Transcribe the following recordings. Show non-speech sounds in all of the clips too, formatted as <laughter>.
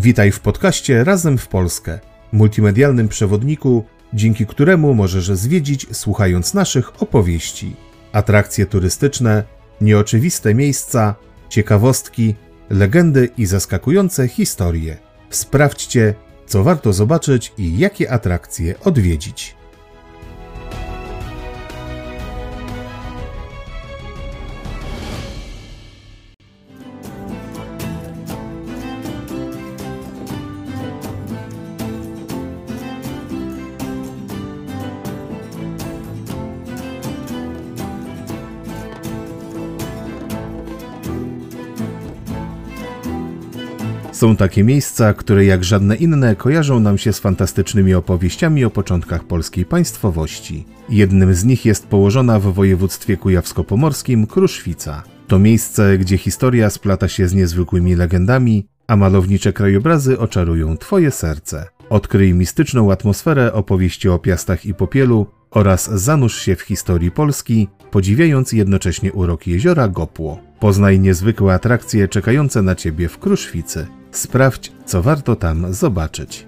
Witaj w podcaście Razem w Polskę, multimedialnym przewodniku, dzięki któremu możesz zwiedzić słuchając naszych opowieści. Atrakcje turystyczne, nieoczywiste miejsca, ciekawostki, legendy i zaskakujące historie. Sprawdźcie, co warto zobaczyć i jakie atrakcje odwiedzić. Są takie miejsca, które jak żadne inne kojarzą nam się z fantastycznymi opowieściami o początkach polskiej państwowości. Jednym z nich jest położona w województwie kujawsko-pomorskim Kruszwica. To miejsce, gdzie historia splata się z niezwykłymi legendami, a malownicze krajobrazy oczarują Twoje serce. Odkryj mistyczną atmosferę opowieści o piastach i popielu oraz zanurz się w historii Polski, podziwiając jednocześnie urok jeziora Gopło. Poznaj niezwykłe atrakcje czekające na Ciebie w Kruszwicy. Sprawdź, co warto tam zobaczyć.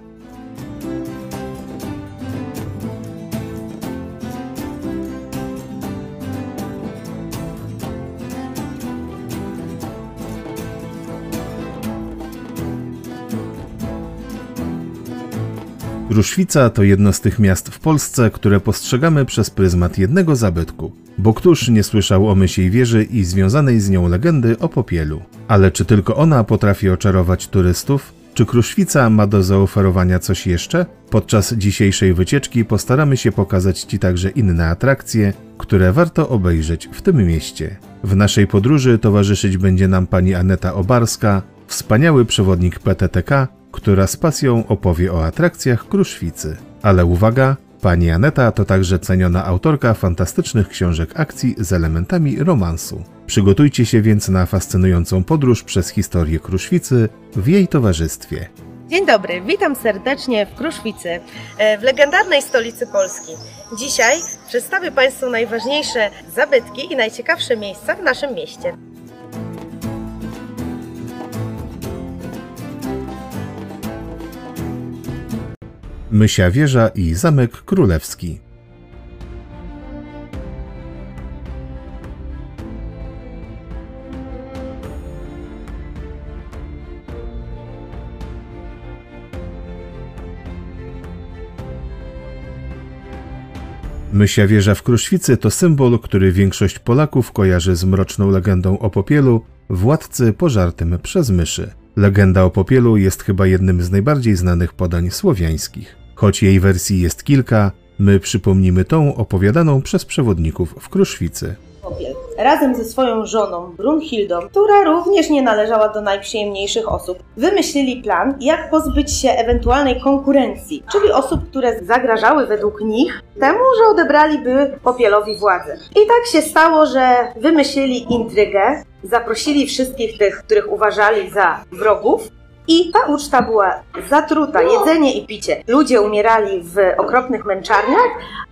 Ruszwica to jedno z tych miast w Polsce, które postrzegamy przez pryzmat jednego zabytku. Bo któż nie słyszał o Mysiej Wieży i związanej z nią legendy o popielu? Ale czy tylko ona potrafi oczarować turystów? Czy Kruszwica ma do zaoferowania coś jeszcze? Podczas dzisiejszej wycieczki postaramy się pokazać Ci także inne atrakcje, które warto obejrzeć w tym mieście. W naszej podróży towarzyszyć będzie nam pani Aneta Obarska, wspaniały przewodnik PTTK, która z pasją opowie o atrakcjach Kruszwicy. Ale uwaga, pani Aneta to także ceniona autorka fantastycznych książek akcji z elementami romansu. Przygotujcie się więc na fascynującą podróż przez historię Kruszwicy w jej towarzystwie. Dzień dobry, witam serdecznie w Kruszwicy, e, w legendarnej stolicy Polski. Dzisiaj przedstawię Państwu najważniejsze zabytki i najciekawsze miejsca w naszym mieście. Mysia Wieża i Zamek Królewski. Mysia wieża w Kruszwicy to symbol, który większość Polaków kojarzy z mroczną legendą o popielu, władcy pożartym przez myszy. Legenda o popielu jest chyba jednym z najbardziej znanych podań słowiańskich. Choć jej wersji jest kilka, my przypomnimy tą opowiadaną przez przewodników w Kruszwicy. Razem ze swoją żoną Brunhildą, która również nie należała do najprzyjemniejszych osób, wymyślili plan, jak pozbyć się ewentualnej konkurencji, czyli osób, które zagrażały według nich temu, że odebraliby Popielowi władzę. I tak się stało, że wymyślili intrygę, zaprosili wszystkich tych, których uważali za wrogów, i ta uczta była zatruta, jedzenie i picie. Ludzie umierali w okropnych męczarniach,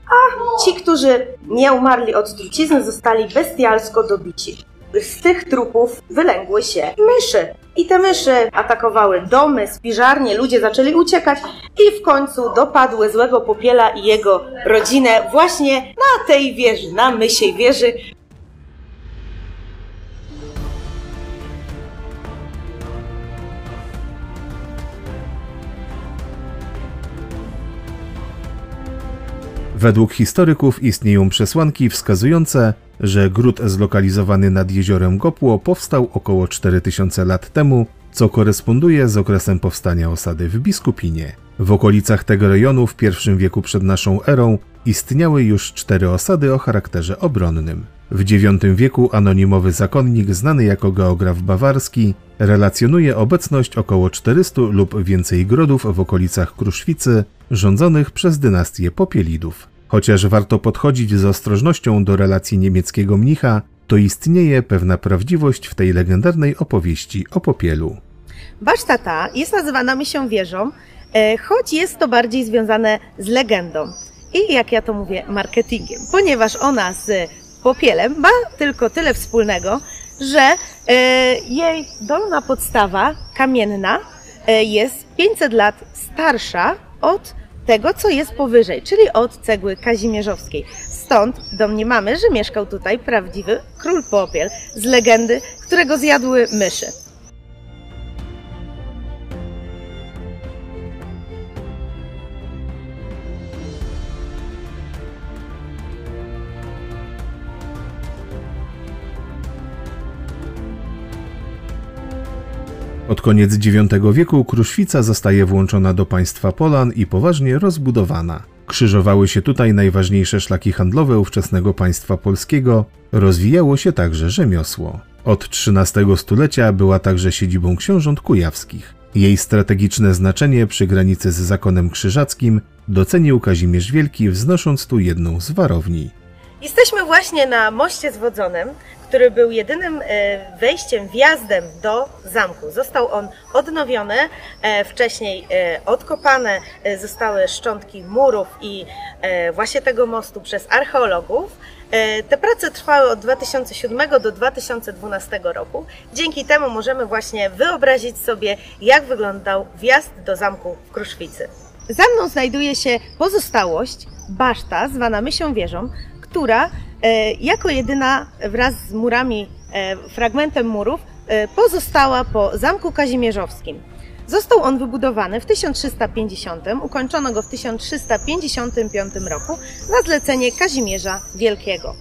a ci, którzy nie umarli od trucizny, zostali bestialsko dobici. Z tych trupów wylęgły się myszy. I te myszy atakowały domy, spiżarnie, ludzie zaczęli uciekać i w końcu dopadły złego popiela i jego rodzinę właśnie na tej wieży, na mysiej wieży, Według historyków istnieją przesłanki wskazujące, że gród zlokalizowany nad jeziorem Gopło powstał około 4000 lat temu, co koresponduje z okresem powstania osady w Biskupinie. W okolicach tego rejonu w I wieku przed naszą erą istniały już cztery osady o charakterze obronnym. W IX wieku anonimowy zakonnik znany jako geograf bawarski relacjonuje obecność około 400 lub więcej grodów w okolicach Kruszwicy rządzonych przez dynastię Popielidów. Chociaż warto podchodzić z ostrożnością do relacji niemieckiego mnicha, to istnieje pewna prawdziwość w tej legendarnej opowieści o popielu. Baszta ta jest nazywana misią wieżą, e, choć jest to bardziej związane z legendą i, jak ja to mówię, marketingiem, ponieważ ona z popielem ma tylko tyle wspólnego, że e, jej dolna podstawa kamienna e, jest 500 lat starsza od tego, co jest powyżej, czyli od cegły kazimierzowskiej. Stąd domniemamy, że mieszkał tutaj prawdziwy król popiel z legendy, którego zjadły myszy. Od koniec IX wieku Kruszwica zostaje włączona do państwa Polan i poważnie rozbudowana. Krzyżowały się tutaj najważniejsze szlaki handlowe ówczesnego państwa polskiego, rozwijało się także rzemiosło. Od XIII stulecia była także siedzibą książąt kujawskich. Jej strategiczne znaczenie przy granicy z zakonem krzyżackim docenił Kazimierz Wielki, wznosząc tu jedną z warowni. Jesteśmy właśnie na moście zwodzonym, który był jedynym e, wejściem, wjazdem do zamku. Został on odnowiony, e, wcześniej e, odkopane zostały szczątki murów i właśnie tego mostu przez archeologów. Te prace trwały od 2007 do 2012 roku. Dzięki temu możemy właśnie wyobrazić sobie, jak wyglądał wjazd do zamku w Kruszwicy. Za mną znajduje się pozostałość, baszta zwana Mysią Wieżą, która E, jako jedyna wraz z murami, e, fragmentem murów e, pozostała po Zamku Kazimierzowskim. Został on wybudowany w 1350, ukończono go w 1355 roku na zlecenie Kazimierza Wielkiego.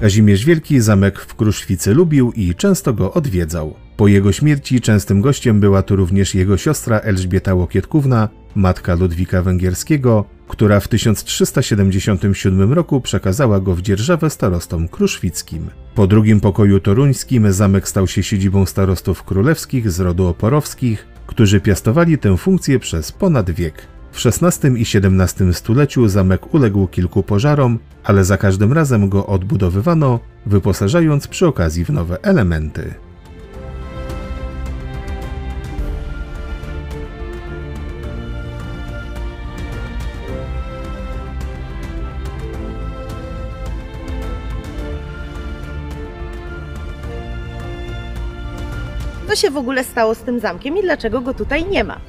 Kazimierz Wielki zamek w Kruszwicy lubił i często go odwiedzał. Po jego śmierci częstym gościem była tu również jego siostra Elżbieta Łokietkówna, matka Ludwika Węgierskiego, która w 1377 roku przekazała go w dzierżawę starostom kruszwickim. Po drugim pokoju toruńskim zamek stał się siedzibą starostów królewskich z rodu oporowskich, którzy piastowali tę funkcję przez ponad wiek. W XVI i XVII stuleciu zamek uległ kilku pożarom, ale za każdym razem go odbudowywano, wyposażając przy okazji w nowe elementy. Co się w ogóle stało z tym zamkiem i dlaczego go tutaj nie ma?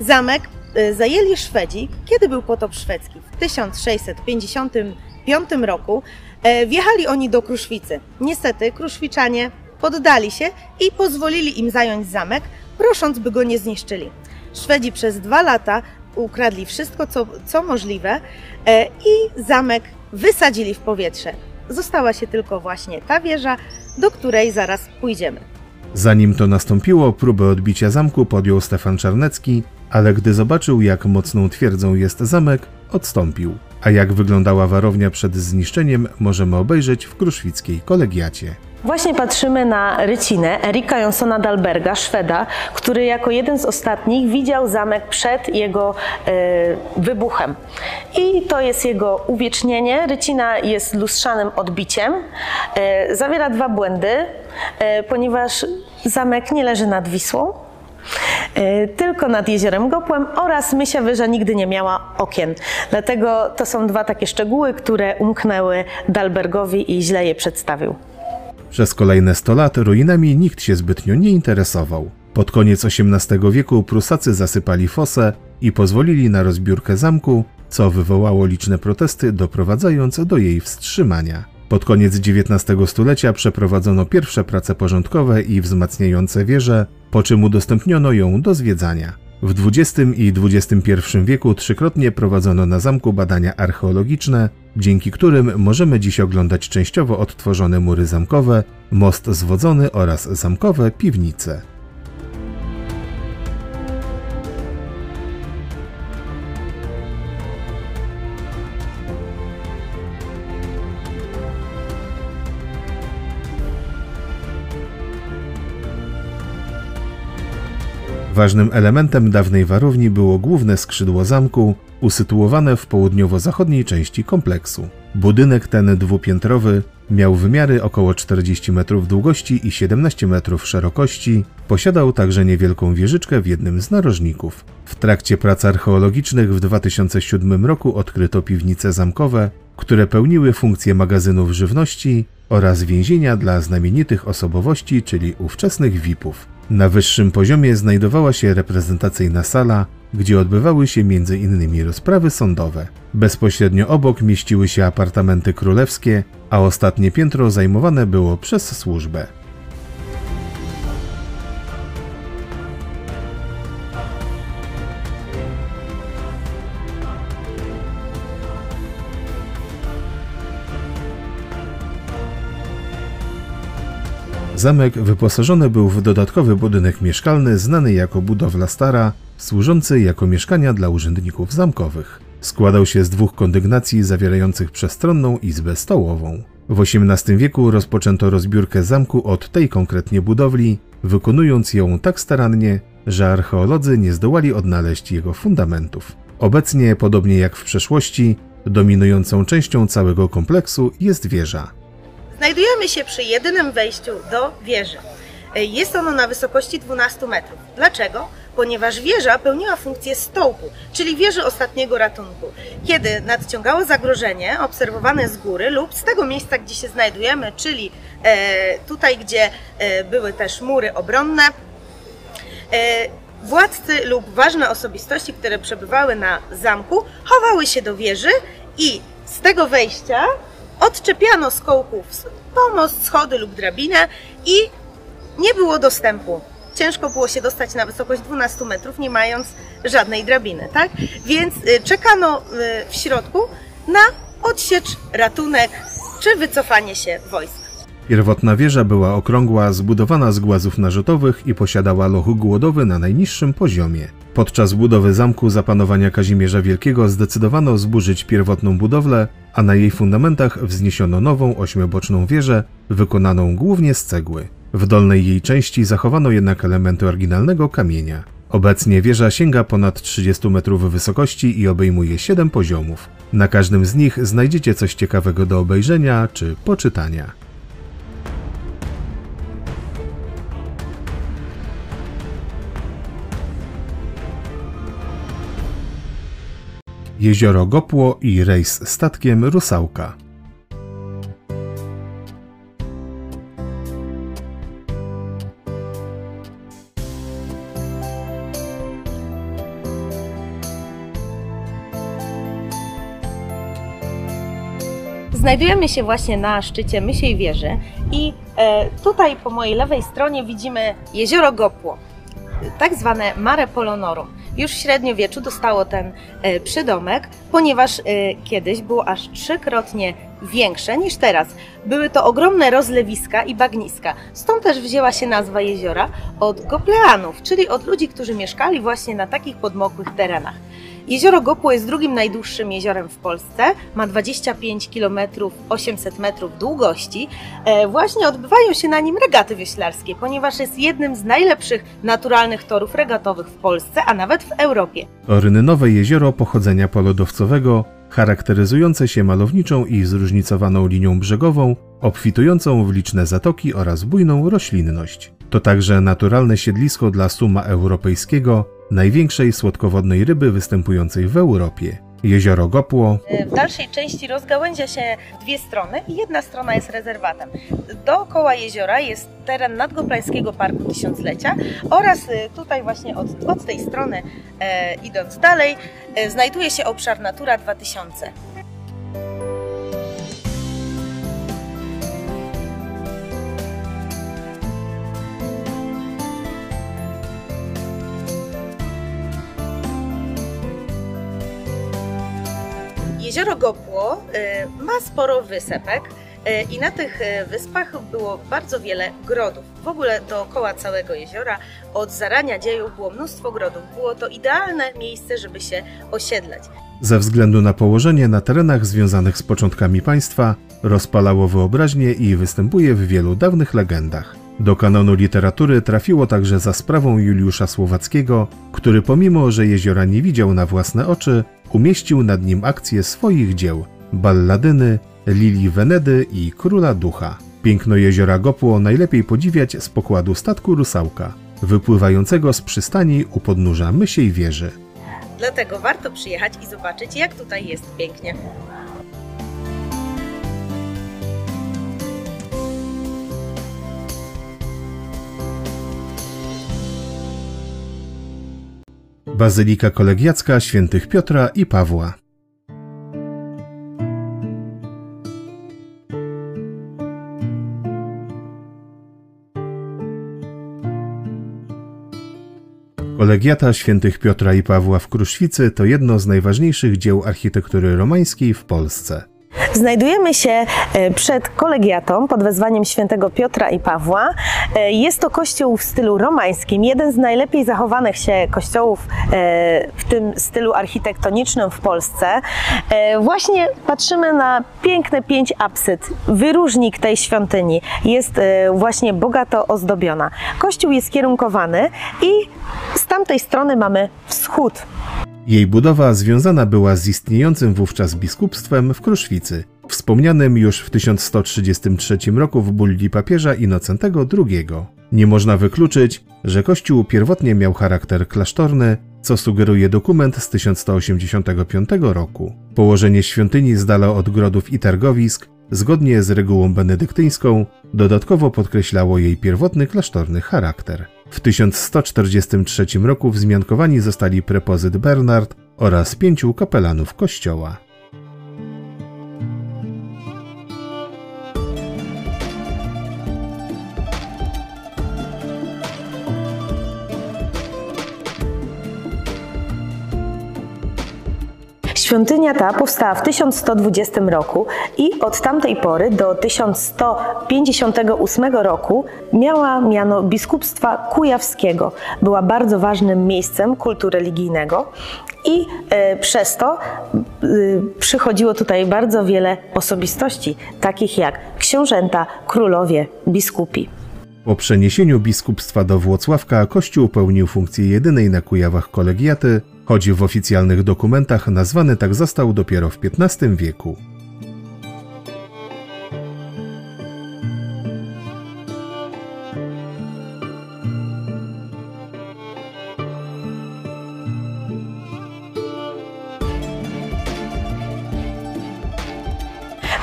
Zamek y, zajęli Szwedzi, kiedy był potop szwedzki. W 1655 roku e, wjechali oni do Kruszwicy. Niestety Kruszwiczanie poddali się i pozwolili im zająć zamek, prosząc, by go nie zniszczyli. Szwedzi przez dwa lata ukradli wszystko, co, co możliwe e, i zamek wysadzili w powietrze. Została się tylko właśnie ta wieża, do której zaraz pójdziemy. Zanim to nastąpiło, próbę odbicia zamku podjął Stefan Czarnecki, ale gdy zobaczył, jak mocną twierdzą jest zamek, odstąpił. A jak wyglądała warownia przed zniszczeniem, możemy obejrzeć w kruszwickiej kolegiacie. Właśnie patrzymy na rycinę Erika Jonsona Dalberga, Szweda, który jako jeden z ostatnich widział zamek przed jego e, wybuchem. I to jest jego uwiecznienie. Rycina jest lustrzanym odbiciem. E, zawiera dwa błędy, e, ponieważ zamek nie leży nad Wisłą, tylko nad jeziorem Gopłem oraz Mysia Wyża nigdy nie miała okien. Dlatego to są dwa takie szczegóły, które umknęły Dalbergowi i źle je przedstawił. Przez kolejne 100 lat ruinami nikt się zbytnio nie interesował. Pod koniec XVIII wieku Prusacy zasypali fosę i pozwolili na rozbiórkę zamku, co wywołało liczne protesty, doprowadzając do jej wstrzymania. Pod koniec XIX stulecia przeprowadzono pierwsze prace porządkowe i wzmacniające wieże, po czym udostępniono ją do zwiedzania. W XX i XXI wieku trzykrotnie prowadzono na zamku badania archeologiczne, dzięki którym możemy dziś oglądać częściowo odtworzone mury zamkowe, most zwodzony oraz zamkowe piwnice. Ważnym elementem dawnej warowni było główne skrzydło zamku, usytuowane w południowo-zachodniej części kompleksu. Budynek ten dwupiętrowy miał wymiary około 40 metrów długości i 17 metrów szerokości. Posiadał także niewielką wieżyczkę w jednym z narożników. W trakcie prac archeologicznych w 2007 roku odkryto piwnice zamkowe, które pełniły funkcję magazynów żywności oraz więzienia dla znamienitych osobowości, czyli ówczesnych VIP-ów. Na wyższym poziomie znajdowała się reprezentacyjna sala, gdzie odbywały się m.in. rozprawy sądowe. Bezpośrednio obok mieściły się apartamenty królewskie, a ostatnie piętro zajmowane było przez służbę. Zamek wyposażony był w dodatkowy budynek mieszkalny znany jako budowla stara, służący jako mieszkania dla urzędników zamkowych. Składał się z dwóch kondygnacji zawierających przestronną izbę stołową. W XVIII wieku rozpoczęto rozbiórkę zamku od tej konkretnie budowli, wykonując ją tak starannie, że archeolodzy nie zdołali odnaleźć jego fundamentów. Obecnie, podobnie jak w przeszłości, dominującą częścią całego kompleksu jest wieża. Znajdujemy się przy jedynym wejściu do wieży. Jest ono na wysokości 12 metrów. Dlaczego? Ponieważ wieża pełniła funkcję stołpu, czyli wieży ostatniego ratunku. Kiedy nadciągało zagrożenie obserwowane z góry lub z tego miejsca, gdzie się znajdujemy, czyli e, tutaj, gdzie e, były też mury obronne, e, władcy lub ważne osobistości, które przebywały na zamku, chowały się do wieży i z tego wejścia odczepiano z kołków pomost, schody lub drabinę i nie było dostępu. Ciężko było się dostać na wysokość 12 metrów, nie mając żadnej drabiny, tak? Więc y, czekano y, w środku na odsiecz, ratunek czy wycofanie się wojsk. Pierwotna wieża była okrągła, zbudowana z głazów narzutowych i posiadała loch głodowy na najniższym poziomie. Podczas budowy zamku za panowania Kazimierza Wielkiego zdecydowano zburzyć pierwotną budowlę, a na jej fundamentach wzniesiono nową ośmioboczną wieżę, wykonaną głównie z cegły. W dolnej jej części zachowano jednak elementy oryginalnego kamienia. Obecnie wieża sięga ponad 30 metrów wysokości i obejmuje 7 poziomów. Na każdym z nich znajdziecie coś ciekawego do obejrzenia czy poczytania. Jezioro Gopło i rejs statkiem Rusałka. Znajdujemy się właśnie na szczycie Mysiej Wieży i e, tutaj po mojej lewej stronie widzimy jezioro Gopło, tak zwane Mare Polonorum już w średniowieczu dostało ten e, przydomek, ponieważ e, kiedyś było aż trzykrotnie większe niż teraz. Były to ogromne rozlewiska i bagniska. Stąd też wzięła się nazwa jeziora od Gopleanów, czyli od ludzi, którzy mieszkali właśnie na takich podmokłych terenach. Jezioro Gopło jest drugim najdłuższym jeziorem w Polsce. Ma 25 km 800 metrów długości. E, właśnie odbywają się na nim regaty wioślarskie, ponieważ jest jednym z najlepszych naturalnych torów regatowych w Polsce, a nawet w Europie. Orynynowe jezioro pochodzenia polodowcowego, charakteryzujące się malowniczą i zróżnicowaną linią brzegową, obfitującą w liczne zatoki oraz bujną roślinność. To także naturalne siedlisko dla suma europejskiego, największej słodkowodnej ryby występującej w Europie. Jezioro Gopło. W dalszej części rozgałęzia się dwie strony i jedna strona jest rezerwatem. Dookoła jeziora jest teren Nadgoplańskiego Parku Tysiąclecia oraz y, tutaj właśnie od, od tej strony e, idąc dalej e, znajduje się obszar Natura 2000. Jezioro Gopło y, ma sporo wysepek y, i na tych y, wyspach było bardzo wiele grodów. W ogóle dookoła całego jeziora od zarania dziejów było mnóstwo grodów. Było to idealne miejsce, żeby się osiedlać. Ze względu na położenie na terenach związanych z początkami państwa, rozpalało wyobraźnię i występuje w wielu dawnych legendach. Do kanonu literatury trafiło także za sprawą Juliusza Słowackiego, który pomimo, że jeziora nie widział na własne oczy, umieścił nad nim akcje swoich dzieł Balladyny, Lili Wenedy i Króla Ducha. Piękno jeziora Gopło najlepiej podziwiać z pokładu statku Rusałka, wypływającego z przystani u podnóża Mysiej Wieży. Dlatego warto przyjechać i zobaczyć, jak tutaj jest pięknie. Bazylika Kolegiacka Świętych Piotra i Pawła. Kolegiata Świętych Piotra i Pawła w Kruszwicy to jedno z najważniejszych dzieł architektury romańskiej w Polsce. Znajdujemy się e, przed kolegiatą pod wezwaniem świętego Piotra i Pawła. E, Jest to kościół w stylu romańskim, jeden z najlepiej zachowanych się kościołów e, w tym stylu architektonicznym w Polsce. Właśnie patrzymy na piękne pięć apsyd. Wyróżnik tej świątyni jest właśnie bogato ozdobiona. Kościół jest kierunkowany i z tamtej strony mamy wschód. Jej budowa związana była z istniejącym wówczas biskupstwem w Kruszwicy, wspomnianym już w 1133 roku w bulli papieża Inocentego II. Nie można wykluczyć, że kościół pierwotnie miał charakter klasztorny, co sugeruje dokument z 1185 roku. Położenie świątyni z dala od grodów i targowisk, zgodnie z regułą benedyktyńską, dodatkowo podkreślało jej pierwotny klasztorny charakter. W 1143 roku wzmiankowani zostali prepozyt Bernard oraz pięciu kapelanów kościoła. Świątynia ta powstała w 1120 roku i od tamtej pory do 1158 roku miała miano biskupstwa kujawskiego. Była bardzo ważnym miejscem kultu religijnego i e, przez to e, przychodziło tutaj bardzo wiele osobistości, takich jak książęta, królowie, biskupi. Po przeniesieniu biskupstwa do Włocławka kościół pełnił funkcję jedynej na Kujawach kolegiaty, choć w oficjalnych dokumentach nazwany tak został dopiero w XV wieku.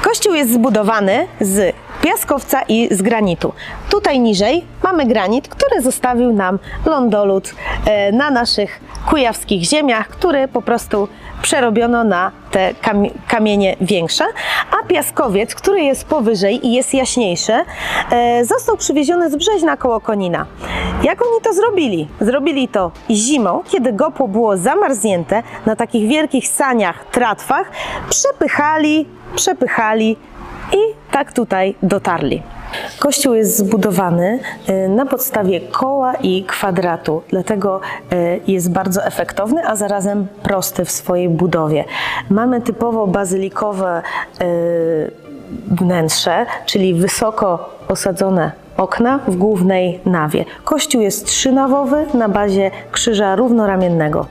Kościół jest zbudowany z piaskowca i z granitu. Tutaj niżej mamy granit, który zostawił nam lądolud e, na naszych kujawskich ziemiach, który po prostu przerobiono na te kamie- kamienie większe, a piaskowiec, który jest powyżej i jest jaśniejszy, e, został przywieziony z Brzeźna koło Konina. Jak oni to zrobili? Zrobili to zimą, kiedy gopło było zamarznięte, na takich wielkich saniach, tratwach, przepychali, przepychali i tak tutaj dotarli. Kościół jest zbudowany y, na podstawie koła i kwadratu, dlatego y, jest bardzo efektowny, a zarazem prosty w swojej budowie. Mamy typowo bazylikowe y, wnętrze, czyli wysoko osadzone okna w głównej nawie. Kościół jest trzynawowy na bazie krzyża równoramiennego.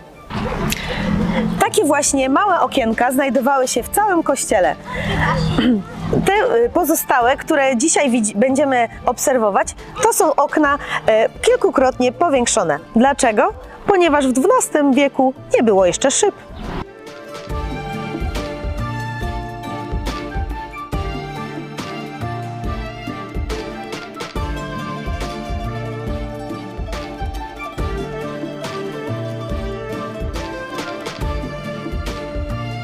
Takie właśnie małe okienka znajdowały się w całym kościele. <clears throat> Te y, pozostałe, które dzisiaj będziemy obserwować, to są okna e, kilkukrotnie powiększone. Dlaczego? Ponieważ w XII wieku nie było jeszcze szyb.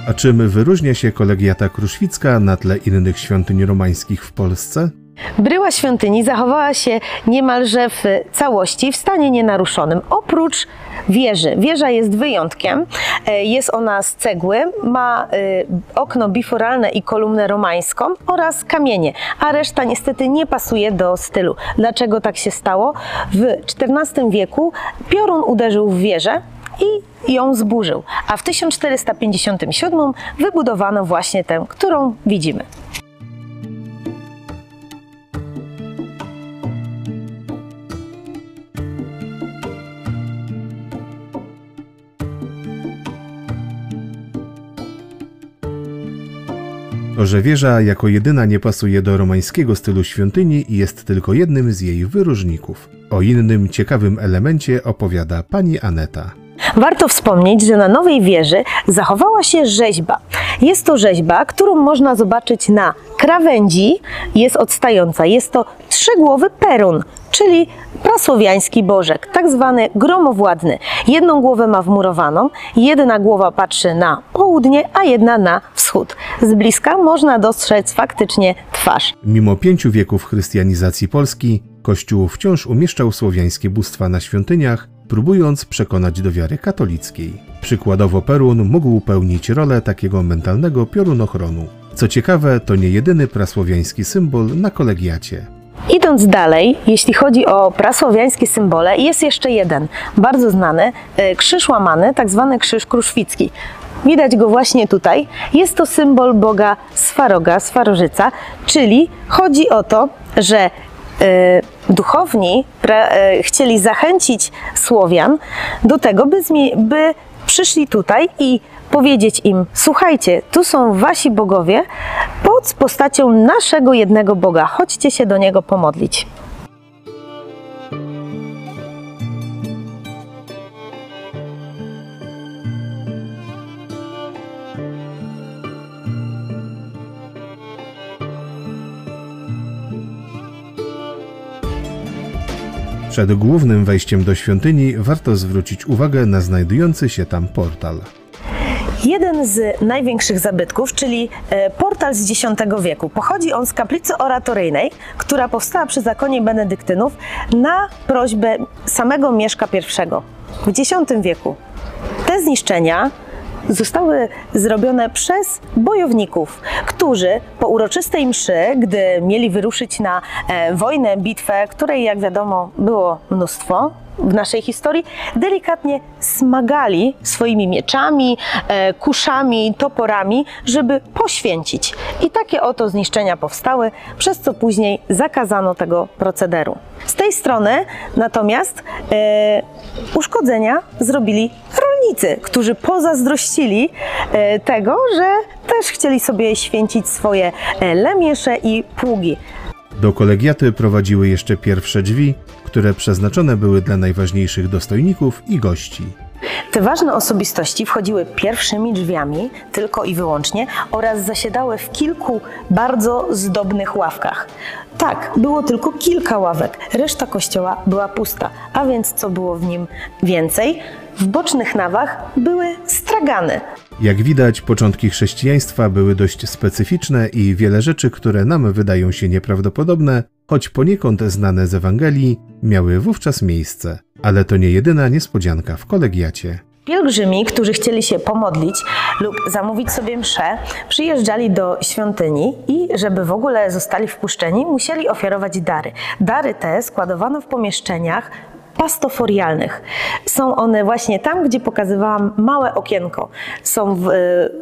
A czym wyróżnia się kolegiata kruszwicka na tle innych świątyń romańskich w Polsce? Bryła świątyni zachowała się niemalże w całości, w stanie nienaruszonym, oprócz wieży. Wieża jest wyjątkiem. E, Jest ona z cegły, ma e, okno biforalne i kolumnę romańską oraz kamienie, a reszta niestety nie pasuje do stylu. Dlaczego tak się stało? W XIV wieku piorun uderzył w wieżę i ją zburzył, a w 1457 wybudowano właśnie tę, którą widzimy. To, że wieża jako jedyna nie pasuje do romańskiego stylu świątyni jest tylko jednym z jej wyróżników. O innym ciekawym elemencie opowiada pani Aneta. Warto wspomnieć, że na nowej wieży zachowała się rzeźba. Jest to rzeźba, którą można zobaczyć na krawędzi jest odstająca. Jest to trzygłowy perun, czyli prasłowiański bożek, tak zwany gromowładny. Jedną głowę ma wmurowaną, jedna głowa patrzy na południe, a jedna na wschód. Z bliska można dostrzec faktycznie twarz. Mimo pięciu wieków chrystianizacji Polski, Kościół wciąż umieszczał słowiańskie bóstwa na świątyniach, próbując przekonać do wiary katolickiej. Przykładowo Perun mógł pełnić rolę takiego mentalnego piorunochronu. Co ciekawe, to nie jedyny prasłowiański symbol na kolegiacie. Idąc dalej, jeśli chodzi o prasłowiańskie symbole, jest jeszcze jeden, bardzo znany, e, krzyż łamany, tak zwany krzyż kruszwicki. Widać go właśnie tutaj. Jest to symbol boga Swaroga, Swarożyca, czyli chodzi o to, że e, duchowni e, chcieli zachęcić Słowian do tego, by, by przyszli tutaj i powiedzieć im: Słuchajcie, tu są wasi bogowie pod postacią naszego jednego Boga. Chodźcie się do niego pomodlić. Przed głównym wejściem do świątyni warto zwrócić uwagę na znajdujący się tam portal. Jeden z największych zabytków, czyli e, portal z X wieku. Pochodzi on z kaplicy oratoryjnej, która powstała przy zakonie benedyktynów na prośbę samego Mieszka I w X wieku. Te zniszczenia zostały zrobione przez bojowników, którzy po uroczystej mszy, gdy mieli wyruszyć na e, wojnę, bitwę, której jak wiadomo było mnóstwo, w naszej historii, delikatnie smagali swoimi mieczami, e, kuszami, toporami, żeby poświęcić. I takie oto zniszczenia powstały, przez co później zakazano tego procederu. Z tej strony natomiast e, uszkodzenia zrobili rolnicy, którzy pozazdrościli e, tego, że też chcieli sobie święcić swoje e, lemiesze i pługi. Do kolegiaty prowadziły jeszcze pierwsze drzwi, które przeznaczone były dla najważniejszych dostojników i gości. Te ważne osobistości wchodziły pierwszymi drzwiami tylko i wyłącznie oraz zasiadały w kilku bardzo zdobnych ławkach. Tak, było tylko kilka ławek, reszta kościoła była pusta, a więc co było w nim więcej? W bocznych nawach były stragany. Jak widać, początki chrześcijaństwa były dość specyficzne i wiele rzeczy, które nam wydają się nieprawdopodobne, choć poniekąd znane z Ewangelii, miały wówczas miejsce. Ale to nie jedyna niespodzianka w kolegiacie. Pielgrzymi, którzy chcieli się pomodlić lub zamówić sobie mszę, przyjeżdżali do świątyni i żeby w ogóle zostali wpuszczeni, musieli ofiarować dary. Dary te składowano w pomieszczeniach pastoforialnych. Są one właśnie tam, gdzie pokazywałam małe okienko. Są w,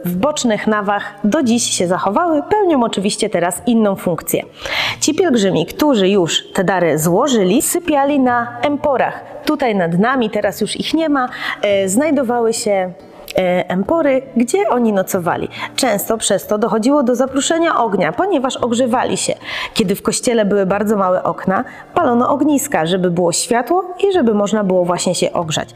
w bocznych nawach, do dziś się zachowały, pełnią oczywiście teraz inną funkcję. Ci pielgrzymi, którzy już te dary złożyli, sypiali na emporach. Tutaj nad nami, teraz już ich nie ma, e, znajdowały się empory, gdzie oni nocowali. Często przez to dochodziło do zapruszenia ognia, ponieważ ogrzewali się. Kiedy w kościele były bardzo małe okna, palono ogniska, żeby było światło i żeby można było właśnie się ogrzać.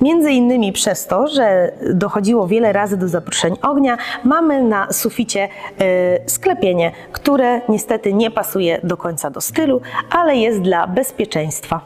Między innymi przez to, że dochodziło wiele razy do zapruszeń ognia, mamy na suficie e, sklepienie, które niestety nie pasuje do końca do stylu, ale jest dla bezpieczeństwa.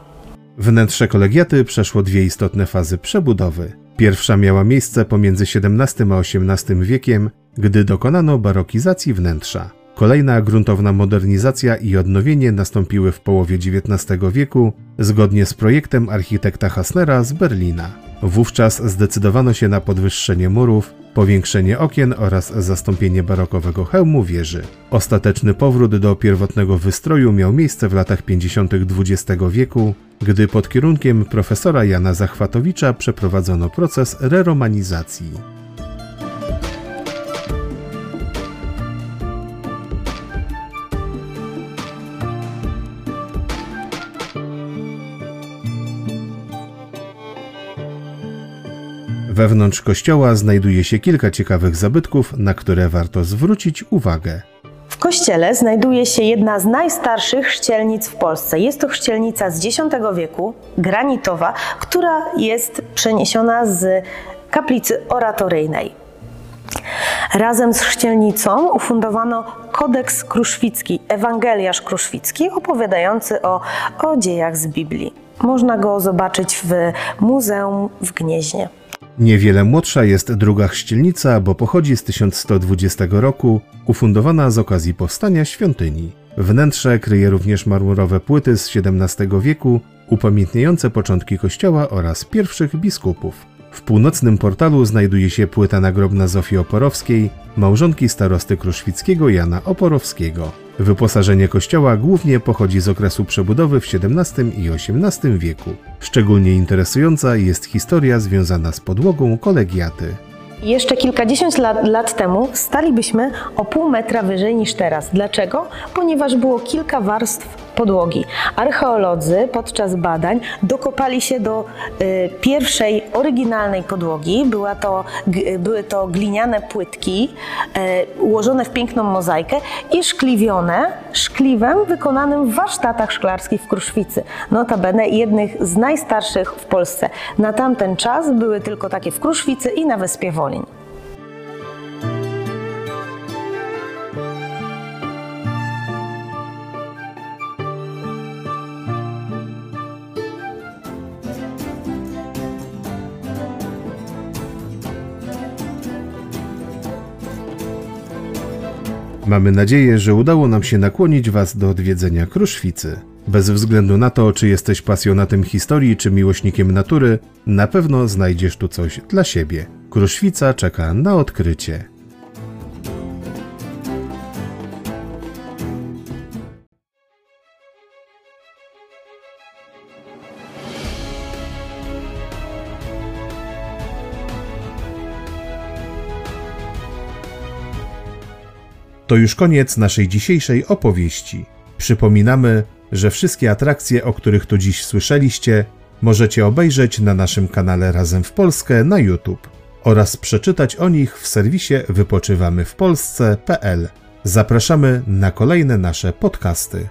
Wnętrze kolegiaty przeszło dwie istotne fazy przebudowy. Pierwsza miała miejsce pomiędzy XVII a XVIII wiekiem, gdy dokonano barokizacji wnętrza. Kolejna gruntowna modernizacja i odnowienie nastąpiły w połowie XIX wieku, zgodnie z projektem architekta Hasnera z Berlina. Wówczas zdecydowano się na podwyższenie murów, powiększenie okien oraz zastąpienie barokowego hełmu wieży. Ostateczny powrót do pierwotnego wystroju miał miejsce w latach 50. XX wieku, gdy pod kierunkiem profesora Jana Zachwatowicza przeprowadzono proces reromanizacji. Wewnątrz kościoła znajduje się kilka ciekawych zabytków, na które warto zwrócić uwagę. W kościele znajduje się jedna z najstarszych chrzcielnic w Polsce. Jest to chrzcielnica z X wieku, granitowa, która jest przeniesiona z kaplicy oratoryjnej. Razem z chrzcielnicą ufundowano kodeks kruszwicki, Ewangeliarz Kruszwicki, opowiadający o, o dziejach z Biblii. Można go zobaczyć w Muzeum w Gnieźnie. Niewiele młodsza jest druga chrzcielnica, bo pochodzi z 1120 roku, ufundowana z okazji powstania świątyni. Wnętrze kryje również marmurowe płyty z XVII wieku, upamiętniające początki kościoła oraz pierwszych biskupów. W północnym portalu znajduje się płyta nagrobna Zofii Oporowskiej, małżonki starosty kruszwickiego Jana Oporowskiego. Wyposażenie kościoła głównie pochodzi z okresu przebudowy w XVII i XVIII wieku. Szczególnie interesująca jest historia związana z podłogą kolegiaty. Jeszcze kilkadziesiąt lat, lat, temu stalibyśmy o pół metra wyżej niż teraz. Dlaczego? Ponieważ było kilka warstw podłogi. Archeolodzy podczas badań dokopali się do y, pierwszej oryginalnej podłogi. Była to, g, były to gliniane płytki y, ułożone w piękną mozaikę i szkliwione szkliwem wykonanym w warsztatach szklarskich w Kruszwicy. Notabene jednych z najstarszych w Polsce. Na tamten czas były tylko takie w Kruszwicy i na Wyspie Wolin. Mamy nadzieję, że udało nam się nakłonić Was do odwiedzenia Kruszwicy. Bez względu na to, czy jesteś pasjonatem historii, czy miłośnikiem natury, na pewno znajdziesz tu coś dla siebie. Kruszwica czeka na odkrycie. To już koniec naszej dzisiejszej opowieści. Przypominamy, że wszystkie atrakcje, o których tu dziś słyszeliście, możecie obejrzeć na naszym kanale Razem w Polskę na YouTube oraz przeczytać o nich w serwisie wypoczywamywpolsce.pl. Zapraszamy na kolejne nasze podcasty.